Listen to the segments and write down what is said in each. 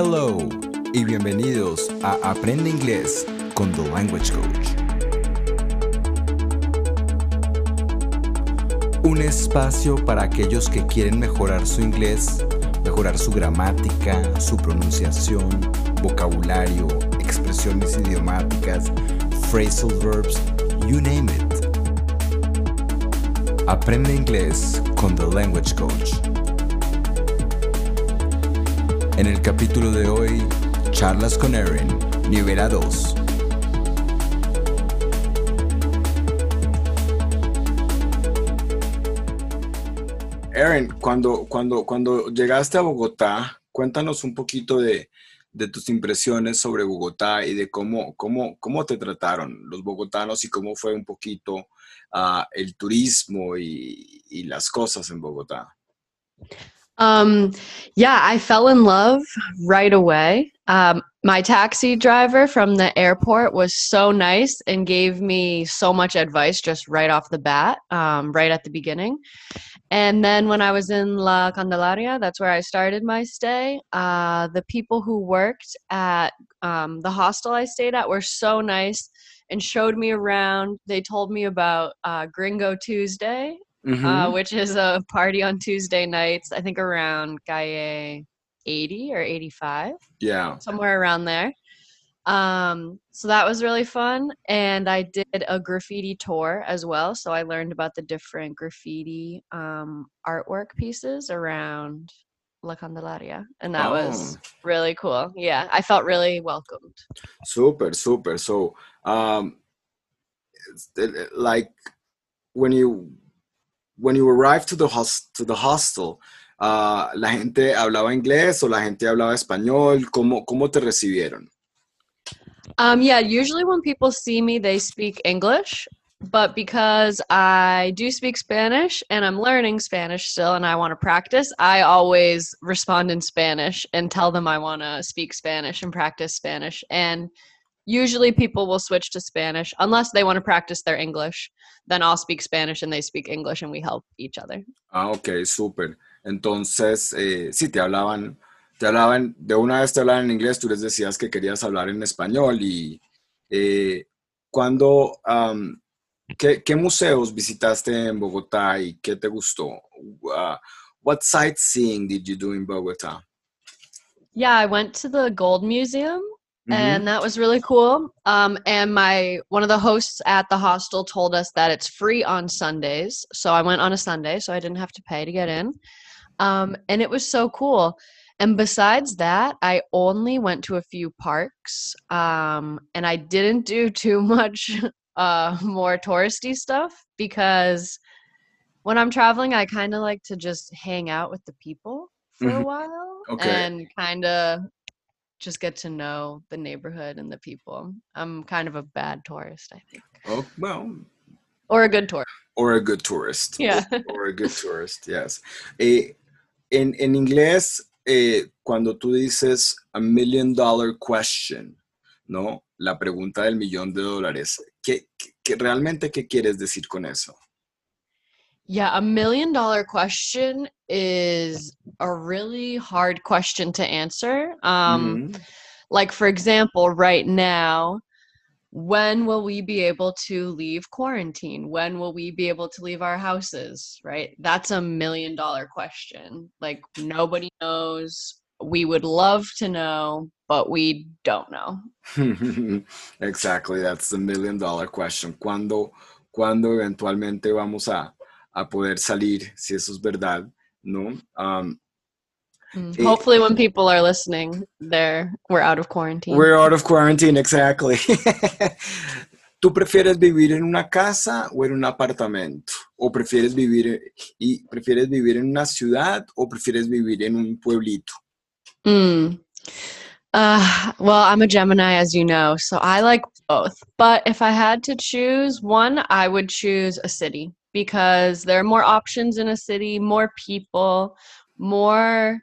Hello y bienvenidos a Aprende Inglés con The Language Coach. Un espacio para aquellos que quieren mejorar su inglés, mejorar su gramática, su pronunciación, vocabulario, expresiones idiomáticas, phrasal verbs, you name it. Aprende inglés con The Language Coach. En el capítulo de hoy, charlas con Erin, nivel 2. Erin, cuando, cuando, cuando llegaste a Bogotá, cuéntanos un poquito de, de tus impresiones sobre Bogotá y de cómo, cómo, cómo te trataron los bogotanos y cómo fue un poquito uh, el turismo y, y, las cosas en Bogotá. Um, yeah, I fell in love right away. Um, my taxi driver from the airport was so nice and gave me so much advice just right off the bat, um, right at the beginning. And then when I was in La Candelaria, that's where I started my stay. Uh, the people who worked at um, the hostel I stayed at were so nice and showed me around. They told me about uh, Gringo Tuesday, mm-hmm. uh, which is a party on Tuesday nights, I think around Calle 80 or 85. Yeah. Somewhere around there. Um, so that was really fun. And I did a graffiti tour as well. So I learned about the different graffiti um, artwork pieces around La Candelaria. And that oh. was really cool. Yeah, I felt really welcomed. Super, super. So, um, like when you when you arrived to the host to the hostel, uh, la gente hablaba inglés o la gente hablaba español. ¿Cómo cómo te recibieron? Um, yeah, usually when people see me, they speak English. But because I do speak Spanish and I'm learning Spanish still and I want to practice, I always respond in Spanish and tell them I want to speak Spanish and practice Spanish. And usually people will switch to Spanish unless they want to practice their English. Then I'll speak Spanish and they speak English and we help each other. Ah, ok, súper. Entonces, eh, sí, te hablaban te hablaban, de una vez te hablaban en inglés, tú les decías que querías hablar en español y eh, cuando, um, ¿qué, ¿qué, museos visitaste en Bogotá y qué te gustó? Uh, what sightseeing did you do in Bogotá? Yeah, I went to the Gold Museum mm-hmm. and that was really cool. Um, and my one of the hosts at the hostel told us that it's free on Sundays, so I went on a Sunday, so I didn't have to pay to get in. Um, and it was so cool. And besides that, I only went to a few parks um, and I didn't do too much uh, more touristy stuff because when I'm traveling, I kind of like to just hang out with the people for mm-hmm. a while okay. and kind of just get to know the neighborhood and the people. I'm kind of a bad tourist, I think. Oh, well. Or a good tourist. Or a good tourist. Yeah. or, a good tourist, yes. Eh, en, en inglés, eh, cuando tú dices a million dollar question, ¿no? La pregunta del millón de dólares, ¿qué, qué, realmente qué quieres decir con eso? Yeah, a million dollar question is a really hard question to answer. Um, mm-hmm. Like, for example, right now, when will we be able to leave quarantine? When will we be able to leave our houses right? That's a million dollar question. Like nobody knows. We would love to know but we don't know. Exactly that's the million dollar question. Cuando cuando eventualmente vamos a a poder salir si eso es verdad no um, Mm. Hopefully, when people are listening, they're we're out of quarantine. We're out of quarantine, exactly. ¿Tú prefieres vivir en una casa o en un apartamento? ¿O prefieres vivir y prefieres vivir en una ciudad o prefieres vivir en un pueblito? Mm. Uh, well, I'm a Gemini, as you know, so I like both. But if I had to choose one, I would choose a city because there are more options in a city, more people, more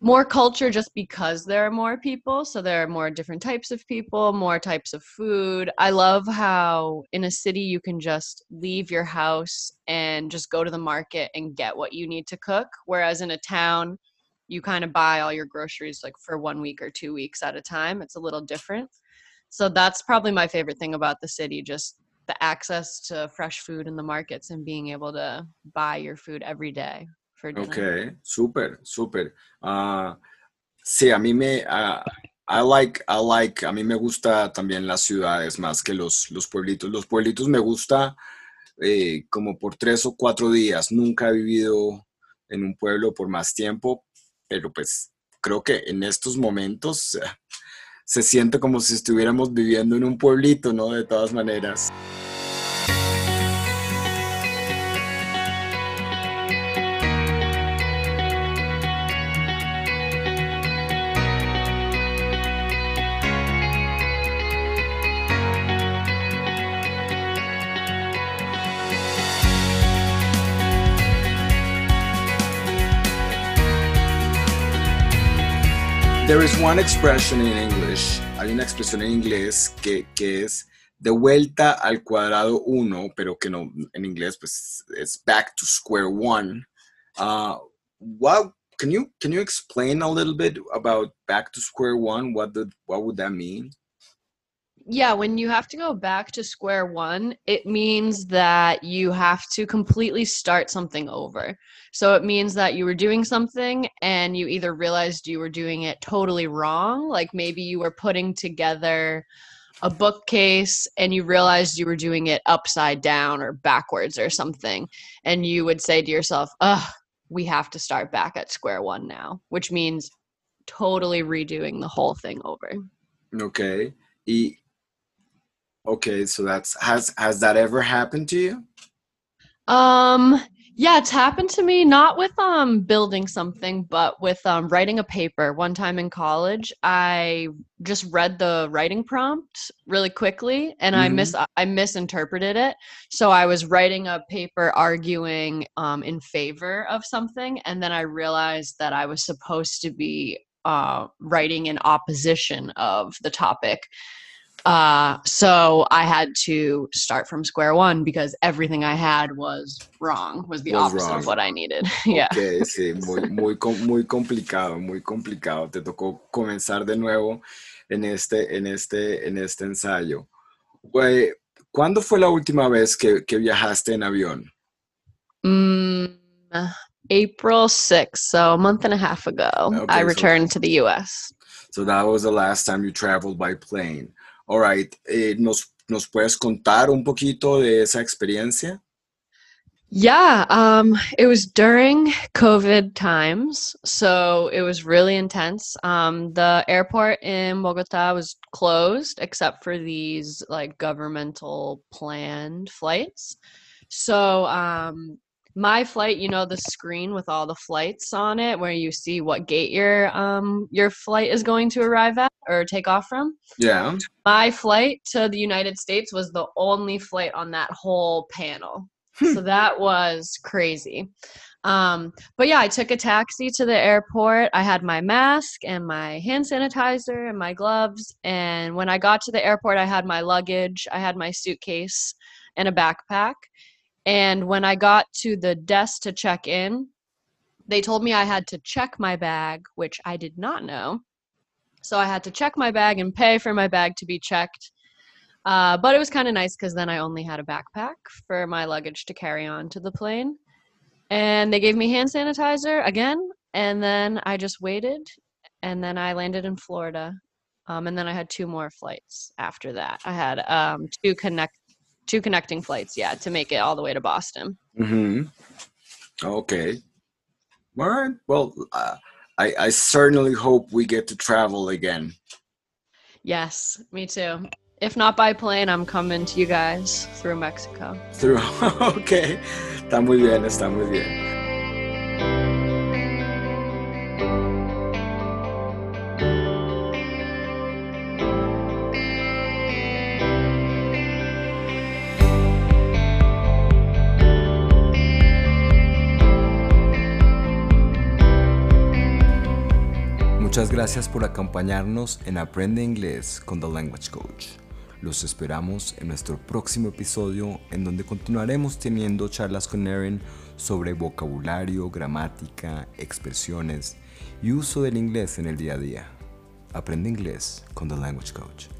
more culture just because there are more people so there are more different types of people more types of food i love how in a city you can just leave your house and just go to the market and get what you need to cook whereas in a town you kind of buy all your groceries like for one week or two weeks at a time. It's a little different. So that's probably my favorite thing about the city, just the access to fresh food in the markets and being able to buy your food every day for dinner. Okay, super, super. Uh, sí, a mí me, uh, I like, I like, a mí me gusta también las ciudades más que los, los pueblitos. Los pueblitos me gusta eh, como por tres o cuatro días. Nunca he vivido en un pueblo por más tiempo, pero pues creo que en estos momentos se siente como si estuviéramos viviendo en un pueblito, ¿no? De todas maneras. There is one expression in English, hay una expresión en inglés que, que es de vuelta al cuadrado uno, pero que no, en inglés pues es back to square one. Uh, what, can you, can you explain a little bit about back to square one? What, the, what would that mean? Yeah, when you have to go back to square one, it means that you have to completely start something over. So it means that you were doing something and you either realized you were doing it totally wrong, like maybe you were putting together a bookcase and you realized you were doing it upside down or backwards or something. And you would say to yourself, ugh, we have to start back at square one now, which means totally redoing the whole thing over. Okay. Y Okay, so that's has has that ever happened to you? Um yeah, it's happened to me not with um building something, but with um writing a paper. One time in college, I just read the writing prompt really quickly and mm-hmm. I mis I misinterpreted it. So I was writing a paper arguing um in favor of something and then I realized that I was supposed to be uh writing in opposition of the topic uh, so I had to start from square one because everything I had was wrong, was the was opposite wrong. of what I needed. yeah. Okay, sí, muy, muy, muy complicado, muy complicado. Te tocó comenzar de nuevo en este, en este, en este ensayo. ¿Cuándo fue la última vez que, que viajaste en avión? Mm, April 6th, so a month and a half ago, okay, I returned so, to the US. So that was the last time you traveled by plane. All right. Eh, ¿nos, ¿Nos puedes contar un poquito de esa experiencia? Yeah, um, it was during COVID times, so it was really intense. Um, the airport in Bogota was closed except for these like governmental planned flights. So um, my flight, you know, the screen with all the flights on it, where you see what gate your um your flight is going to arrive at or take off from. Yeah. My flight to the United States was the only flight on that whole panel. Hmm. so that was crazy. Um, but yeah, I took a taxi to the airport. I had my mask and my hand sanitizer and my gloves. And when I got to the airport, I had my luggage, I had my suitcase and a backpack. And when I got to the desk to check in, they told me I had to check my bag, which I did not know. So I had to check my bag and pay for my bag to be checked. Uh, but it was kind of nice because then I only had a backpack for my luggage to carry on to the plane. And they gave me hand sanitizer again. And then I just waited. And then I landed in Florida. Um, and then I had two more flights after that. I had um, two connect two connecting flights, yeah, to make it all the way to Boston. Mm-hmm. Okay. All right. Well, uh, I, I certainly hope we get to travel again. Yes, me too. If not by plane, I'm coming to you guys through Mexico. Through, okay. Está muy bien, está muy bien. Muchas gracias por acompañarnos en Aprende Inglés con The Language Coach. Los esperamos en nuestro próximo episodio en donde continuaremos teniendo charlas con Erin sobre vocabulario, gramática, expresiones y uso del inglés en el día a día. Aprende inglés con The Language Coach.